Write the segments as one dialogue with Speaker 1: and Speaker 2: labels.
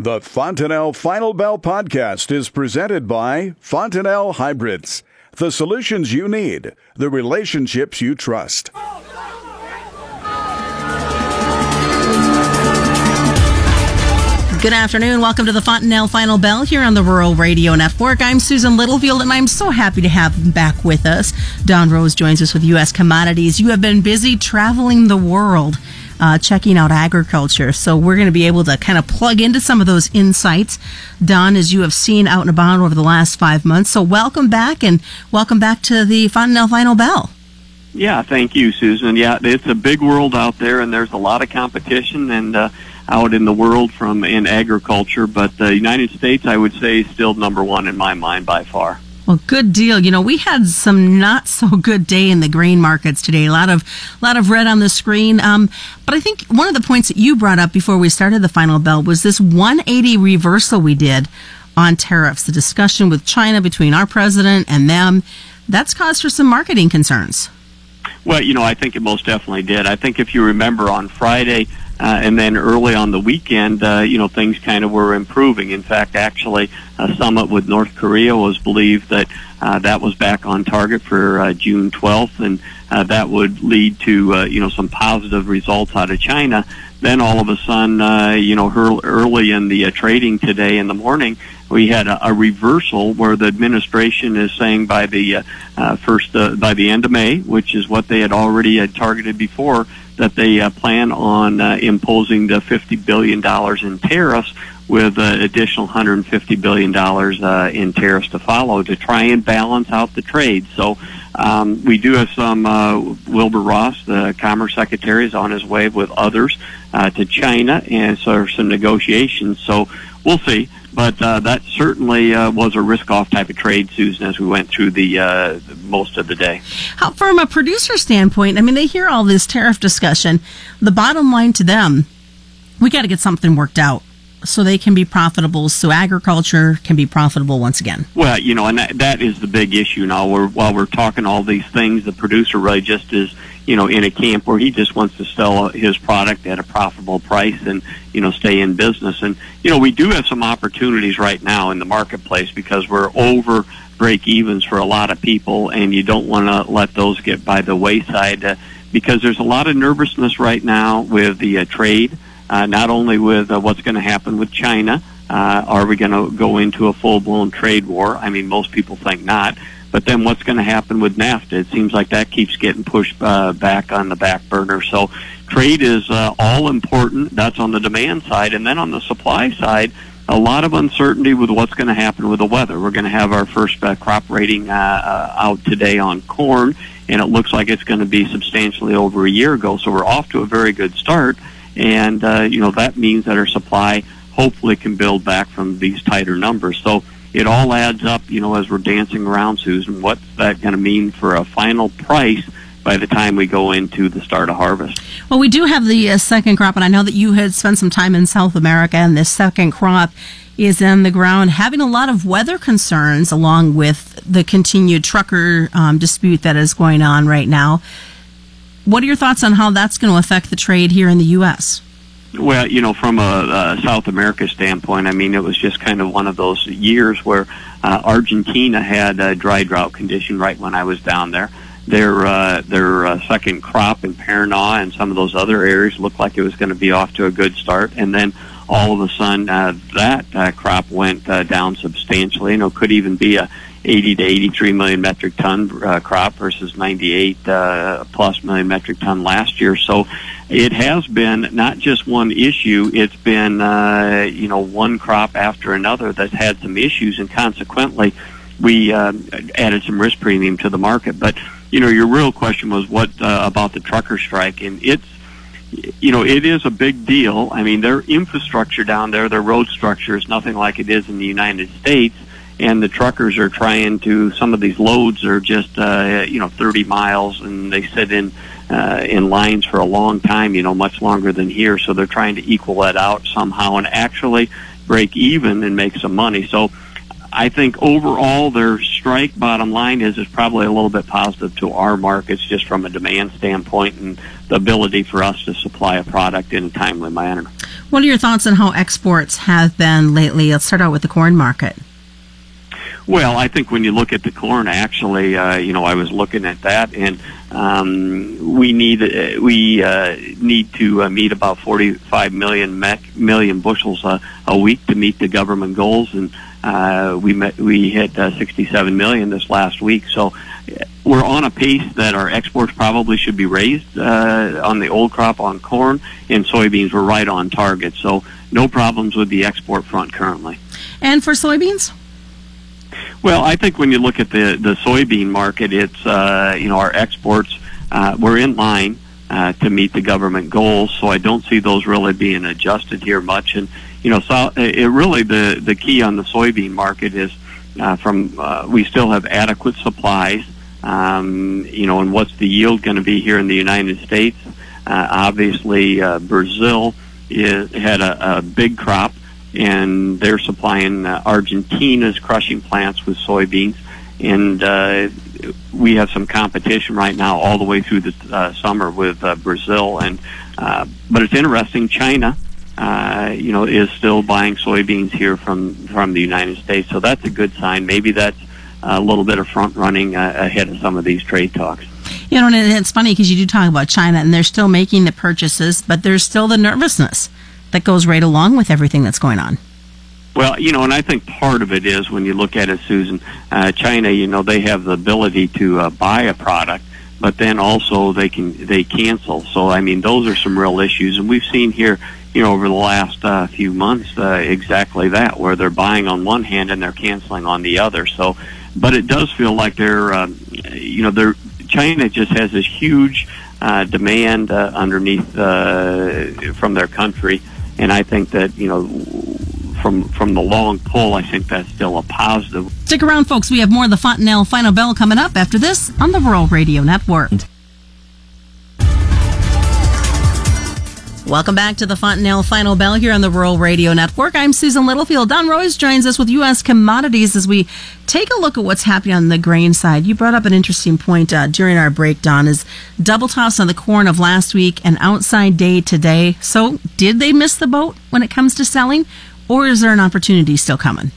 Speaker 1: The Fontanelle Final Bell podcast is presented by Fontanelle Hybrids. The solutions you need, the relationships you trust.
Speaker 2: Good afternoon. Welcome to the Fontanelle Final Bell here on the Rural Radio Network. I'm Susan Littlefield, and I'm so happy to have back with us. Don Roose joins us with U.S. Commodities. You have been busy traveling the world. Uh, checking out agriculture. So we're going to be able to kind of plug into some of those insights, Don, as you have seen out and about over the last five months. So welcome back and welcome back to the Fontanelle Final Bell.
Speaker 3: Yeah, thank you, Susan. Yeah, it's a big world out there, and there's a lot of competition and uh, out in the world from in agriculture. But the United States, I would say, is still number one in my mind by far.
Speaker 2: Well, good deal. You know, we had some not so good day in the grain markets today. A lot of, a lot of red on the screen. Um, but I think one of the points that you brought up before we started the final bell was this 180 reversal we did on tariffs. The discussion with China between our president and them. That's caused for some marketing concerns.
Speaker 3: Well, you know, I think it most definitely did. I think if you remember on Friday, uh, and then early on the weekend, uh, you know, things kind of were improving. In fact, actually, a summit with North Korea was believed that uh, that was back on target for uh, June 12th, and uh, that would lead to, uh, you know, some positive results out of China. Then all of a sudden, uh, you know, early in the uh, trading today in the morning, we had a, a reversal where the administration is saying by the uh, uh, first uh, by the end of May, which is what they had already had targeted before, that they uh, plan on uh, imposing the fifty billion dollars in tariffs with uh, additional 150 billion dollars uh, in tariffs to follow to try and balance out the trade. So um, we do have some uh, Wilbur Ross, the Commerce Secretary, is on his way with others uh, to China, and so some negotiations. So we'll see. But uh, that certainly uh, was a risk-off type of trade, Susan, as we went through the uh, most of the day.
Speaker 2: How, from a producer standpoint, I mean, they hear all this tariff discussion. The bottom line to them, we got to get something worked out so they can be profitable, so agriculture can be profitable once again.
Speaker 3: Well, you know, and that, that is the big issue now. We're, while we're talking all these things, the producer really just is, you know, in a camp where he just wants to sell his product at a profitable price and, you know, stay in business. And, you know, we do have some opportunities right now in the marketplace because we're over break evens for a lot of people, and you don't want to let those get by the wayside uh, because there's a lot of nervousness right now with the uh, trade uh, not only with uh, what's going to happen with China. Uh, are we going to go into a full-blown trade war? I mean, most people think not. But then what's going to happen with NAFTA? It seems like that keeps getting pushed uh, back on the back burner. So trade is uh, all important. That's on the demand side. And then on the supply side, a lot of uncertainty with what's going to happen with the weather. We're going to have our first uh, crop rating uh, uh, out today on corn, and it looks like it's going to be substantially over a year ago. So we're off to a very good start and uh, you know that means that our supply hopefully can build back from these tighter numbers. So it all adds up, you know, as we're dancing around, Susan. What's that going to mean for a final price? by the time we go into the start of harvest.
Speaker 2: Well, we do have the uh, second crop, and I know that you had spent some time in South America, and this second crop is in the ground having a lot of weather concerns along with the continued trucker um, dispute that is going on right now. What are your thoughts on how that's going to affect the trade here in the U.S.?
Speaker 3: Well, you know, from a, a South America standpoint, I mean, it was just kind of one of those years where uh, Argentina had a dry drought condition right when I was down there. Their uh, their uh, second crop in Paraná and some of those other areas looked like it was going to be off to a good start, and then all of a sudden uh, that uh, crop went uh, down substantially. You know, could even be a 80 to 83 million metric ton uh, crop versus 98 uh, plus million metric ton last year. So it has been not just one issue; it's been uh, you know one crop after another that's had some issues, and consequently, we uh, added some risk premium to the market. But you know, your real question was what uh, about the trucker strike, and it's you know, it is a big deal. I mean, their infrastructure down there, their road structure is nothing like it is in the United States and the truckers are trying to. Some of these loads are just uh, you know 30 miles, and they sit in uh, in lines for a long time. You know, much longer than here. So they're trying to equal that out somehow and actually break even and make some money. So. I think overall their strike bottom line is is probably a little bit positive to our markets just from a demand standpoint and the ability for us to supply a product in a timely manner.
Speaker 2: What are your thoughts on how exports have been lately? Let's start out with the corn market.
Speaker 3: Well, I think when you look at the corn, actually, uh, you know, I was looking at that, and um, we need uh, we uh, need to uh, meet about 45 million mec- million bushels a, a week to meet the government goals, and uh, we met, we hit uh, 67 million this last week. So uh, we're on a pace that our exports probably should be raised uh, on the old crop on corn and soybeans. We're right on target, so no problems with the export front currently.
Speaker 2: And for soybeans.
Speaker 3: Well, I think when you look at the the soybean market, it's uh, you know our exports uh, we're in line uh, to meet the government goals, so I don't see those really being adjusted here much. And you know, so it really the the key on the soybean market is uh, from uh, we still have adequate supplies. Um, you know, and what's the yield going to be here in the United States? Uh, obviously, uh, Brazil is, had a, a big crop and they're supplying uh, Argentina's crushing plants with soybeans. And uh, we have some competition right now all the way through the uh, summer with uh, Brazil. And uh, but it's interesting, China, uh, you know, is still buying soybeans here from from the United States. So that's a good sign. Maybe that's a little bit of front running uh, ahead of some of these trade talks.
Speaker 2: You know, and it's funny because you do talk about China, and they're still making the purchases, but there's still the nervousness that goes right along with everything that's going on.
Speaker 3: Well, you know, and I think part of it is when you look at it, Susan, uh, China, you know, they have the ability to uh, buy a product, but then also they can they cancel. So I mean, those are some real issues, and we've seen here, you know, over the last uh, few months, uh, exactly that, where they're buying on one hand and they're canceling on the other. So, but it does feel like they're, uh, you know, they're China just has this huge uh, demand uh, underneath uh, from their country and I think that you know from from the long pull, I think that's still a positive.
Speaker 2: Stick around, folks. We have more of the Fontanelle Final Bell coming up after this on the Rural Radio Network. Welcome back to the Fontanelle Final Bell here on the Rural Radio Network. I'm Susan Littlefield. Don Roose joins us with U.S. commodities as we take a look at what's happening on the grain side. You brought up an interesting point uh, during our break, Don, is double tops on the corn of last week and outside day today. So, did they miss the boat when it comes to selling, or is there an opportunity still coming?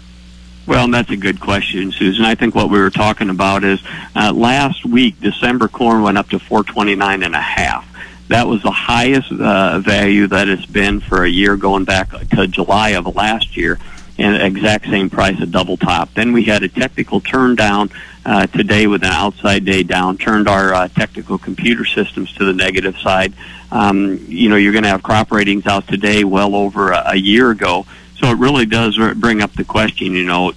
Speaker 3: Well, that's a good question, Susan. I think what we were talking about is uh, last week, December corn went up to 429 and a half. That was the highest uh, value that it's been for a year going back to July of last year and exact same price at double top. Then we had a technical turn down uh, today with an outside day down, turned our uh, technical computer systems to the negative side. Um, you know, you're going to have crop ratings out today well over a, a year ago. So it really does bring up the question, you know,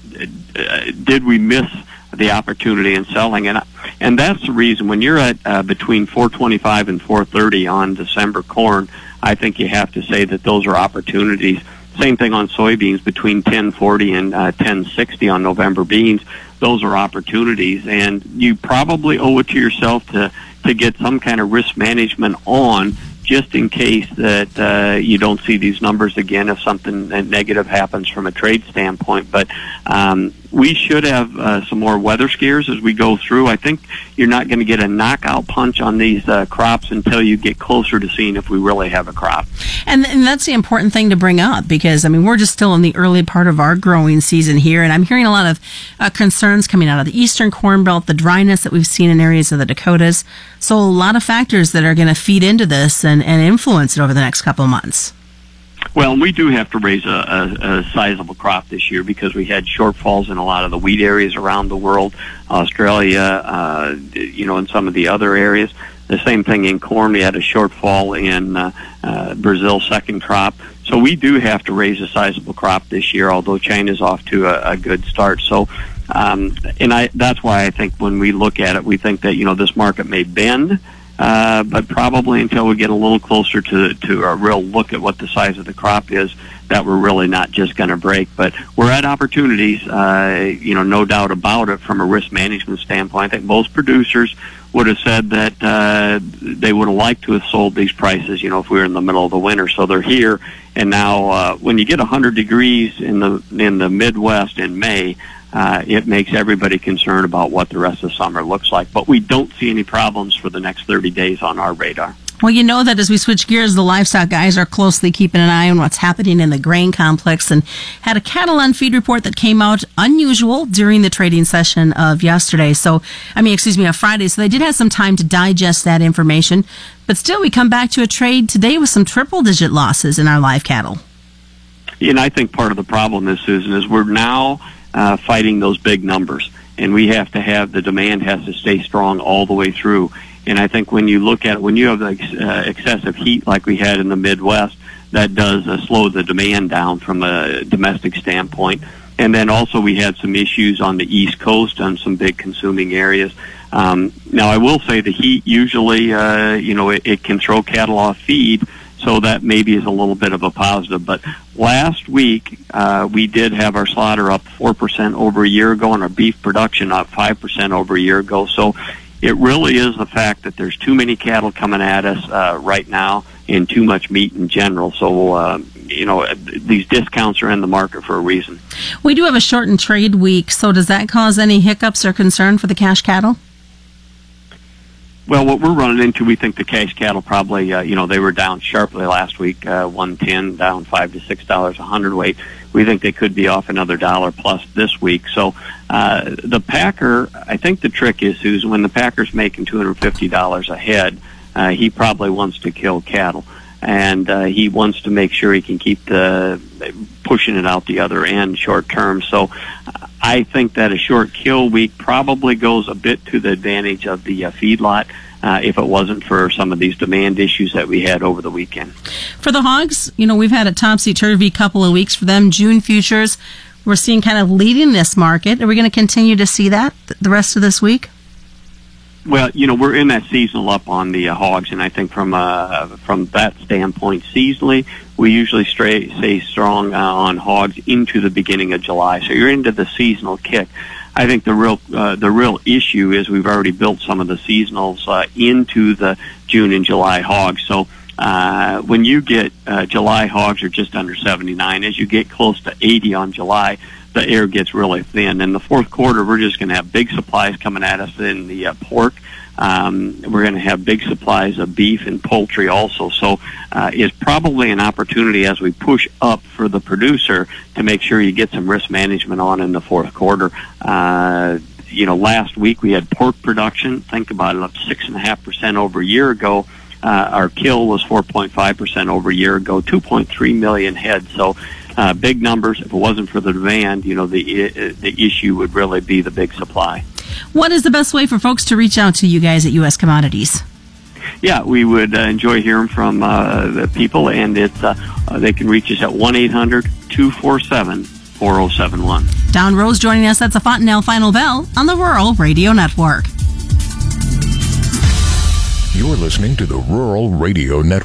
Speaker 3: uh, did we miss the opportunity in selling. And and that's the reason when you're at uh, between 425 and 430 on December corn, I think you have to say that those are opportunities. Same thing on soybeans between 1040 and uh, 1060 on November beans. Those are opportunities, and you probably owe it to yourself to to get some kind of risk management on just in case that uh, you don't see these numbers again if something negative happens from a trade standpoint. But um, we should have uh, some more weather scares as we go through. I think you're not going to get a knockout punch on these uh, crops until you get closer to seeing if we really have a crop.
Speaker 2: And, and that's the important thing to bring up because, I mean, we're just still in the early part of our growing season here, and I'm hearing a lot of uh, concerns coming out of the eastern corn belt, the dryness that we've seen in areas of the Dakotas. So, a lot of factors that are going to feed into this and, and influence it over the next couple of months.
Speaker 3: Well, we do have to raise a, a, a sizable crop this year because we had shortfalls in a lot of the wheat areas around the world, Australia, uh, you know, in some of the other areas. The same thing in corn. We had a shortfall in uh, uh, Brazil's second crop. So we do have to raise a sizable crop this year, although China's off to a, a good start. So, um, and I, that's why I think when we look at it, we think that, you know, this market may bend uh, but probably until we get a little closer to to a real look at what the size of the crop is, that we're really not just going to break. But we're at opportunities, uh, you know, no doubt about it. From a risk management standpoint, I think most producers would have said that uh, they would have liked to have sold these prices, you know, if we were in the middle of the winter. So they're here, and now uh, when you get 100 degrees in the in the Midwest in May, uh, it makes everybody concerned about what the rest of summer looks like. But we don't see any problems for the next 30 days on our radar.
Speaker 2: Well, you know that as we switch gears, the livestock guys are closely keeping an eye on what's happening in the grain complex and had a cattle on feed report that came out unusual during the trading session of yesterday. So, I mean, excuse me, on Friday. So they did have some time to digest that information. But still, we come back to a trade today with some triple digit losses in our live cattle.
Speaker 3: And I think part of the problem is, Susan, is we're now uh, fighting those big numbers. And we have to have the demand has to stay strong all the way through. And I think when you look at it, when you have like, uh, excessive heat like we had in the Midwest, that does uh, slow the demand down from a domestic standpoint. And then also we had some issues on the East Coast on some big consuming areas. Um, now I will say the heat usually, uh, you know, it, it can throw cattle off feed, so that maybe is a little bit of a positive. But last week uh, we did have our slaughter up four percent over a year ago, and our beef production up five percent over a year ago. So it really is the fact that there's too many cattle coming at us uh, right now, and too much meat in general. So. Uh, you know, these discounts are in the market for a reason.
Speaker 2: We do have a shortened trade week, so does that cause any hiccups or concern for the cash cattle?
Speaker 3: Well, what we're running into, we think the cash cattle probably, uh, you know, they were down sharply last week, uh, one ten, down five to six dollars a hundredweight. We think they could be off another dollar plus this week. So uh, the packer, I think the trick is, Susan, when the packer's making two hundred fifty dollars a head, uh, he probably wants to kill cattle and uh, he wants to make sure he can keep the pushing it out the other end short term. So I think that a short kill week probably goes a bit to the advantage of the uh, feedlot. Uh, if it wasn't for some of these demand issues that we had over the weekend.
Speaker 2: For the hogs, you know, we've had a topsy turvy couple of weeks for them. June futures, we're seeing kind of leading this market. Are we going to continue to see that the rest of this week?
Speaker 3: Well, you know, we're in that seasonal up on the uh, hogs, and I think from uh, from that standpoint, seasonally, we usually stay, stay strong uh, on hogs into the beginning of July. So you're into the seasonal kick. I think the real uh, the real issue is we've already built some of the seasonals uh, into the June and July hogs. So uh, when you get uh, July hogs are just under 79, as you get close to 80 on July, the air gets really thin. In the fourth quarter, we're just going to have big supplies coming at us in the uh, pork. Um, we're going to have big supplies of beef and poultry also. So uh, it's probably an opportunity as we push up for the producer to make sure you get some risk management on in the fourth quarter. Uh, you know, last week we had pork production. Think about it, up six and a half percent over a year ago. Uh, our kill was 4.5% over a year ago, 2.3 million head. So uh, big numbers. If it wasn't for the demand, you know, the the issue would really be the big supply.
Speaker 2: What is the best way for folks to reach out to you guys at U.S. Commodities?
Speaker 3: Yeah, we would uh, enjoy hearing from uh, the people, and it's uh, uh they can reach us at 1 800 247 4071.
Speaker 2: Don Roose joining us. That's the Fontanelle Final Bell on the Rural Radio Network.
Speaker 4: You're listening to the Rural Radio Network.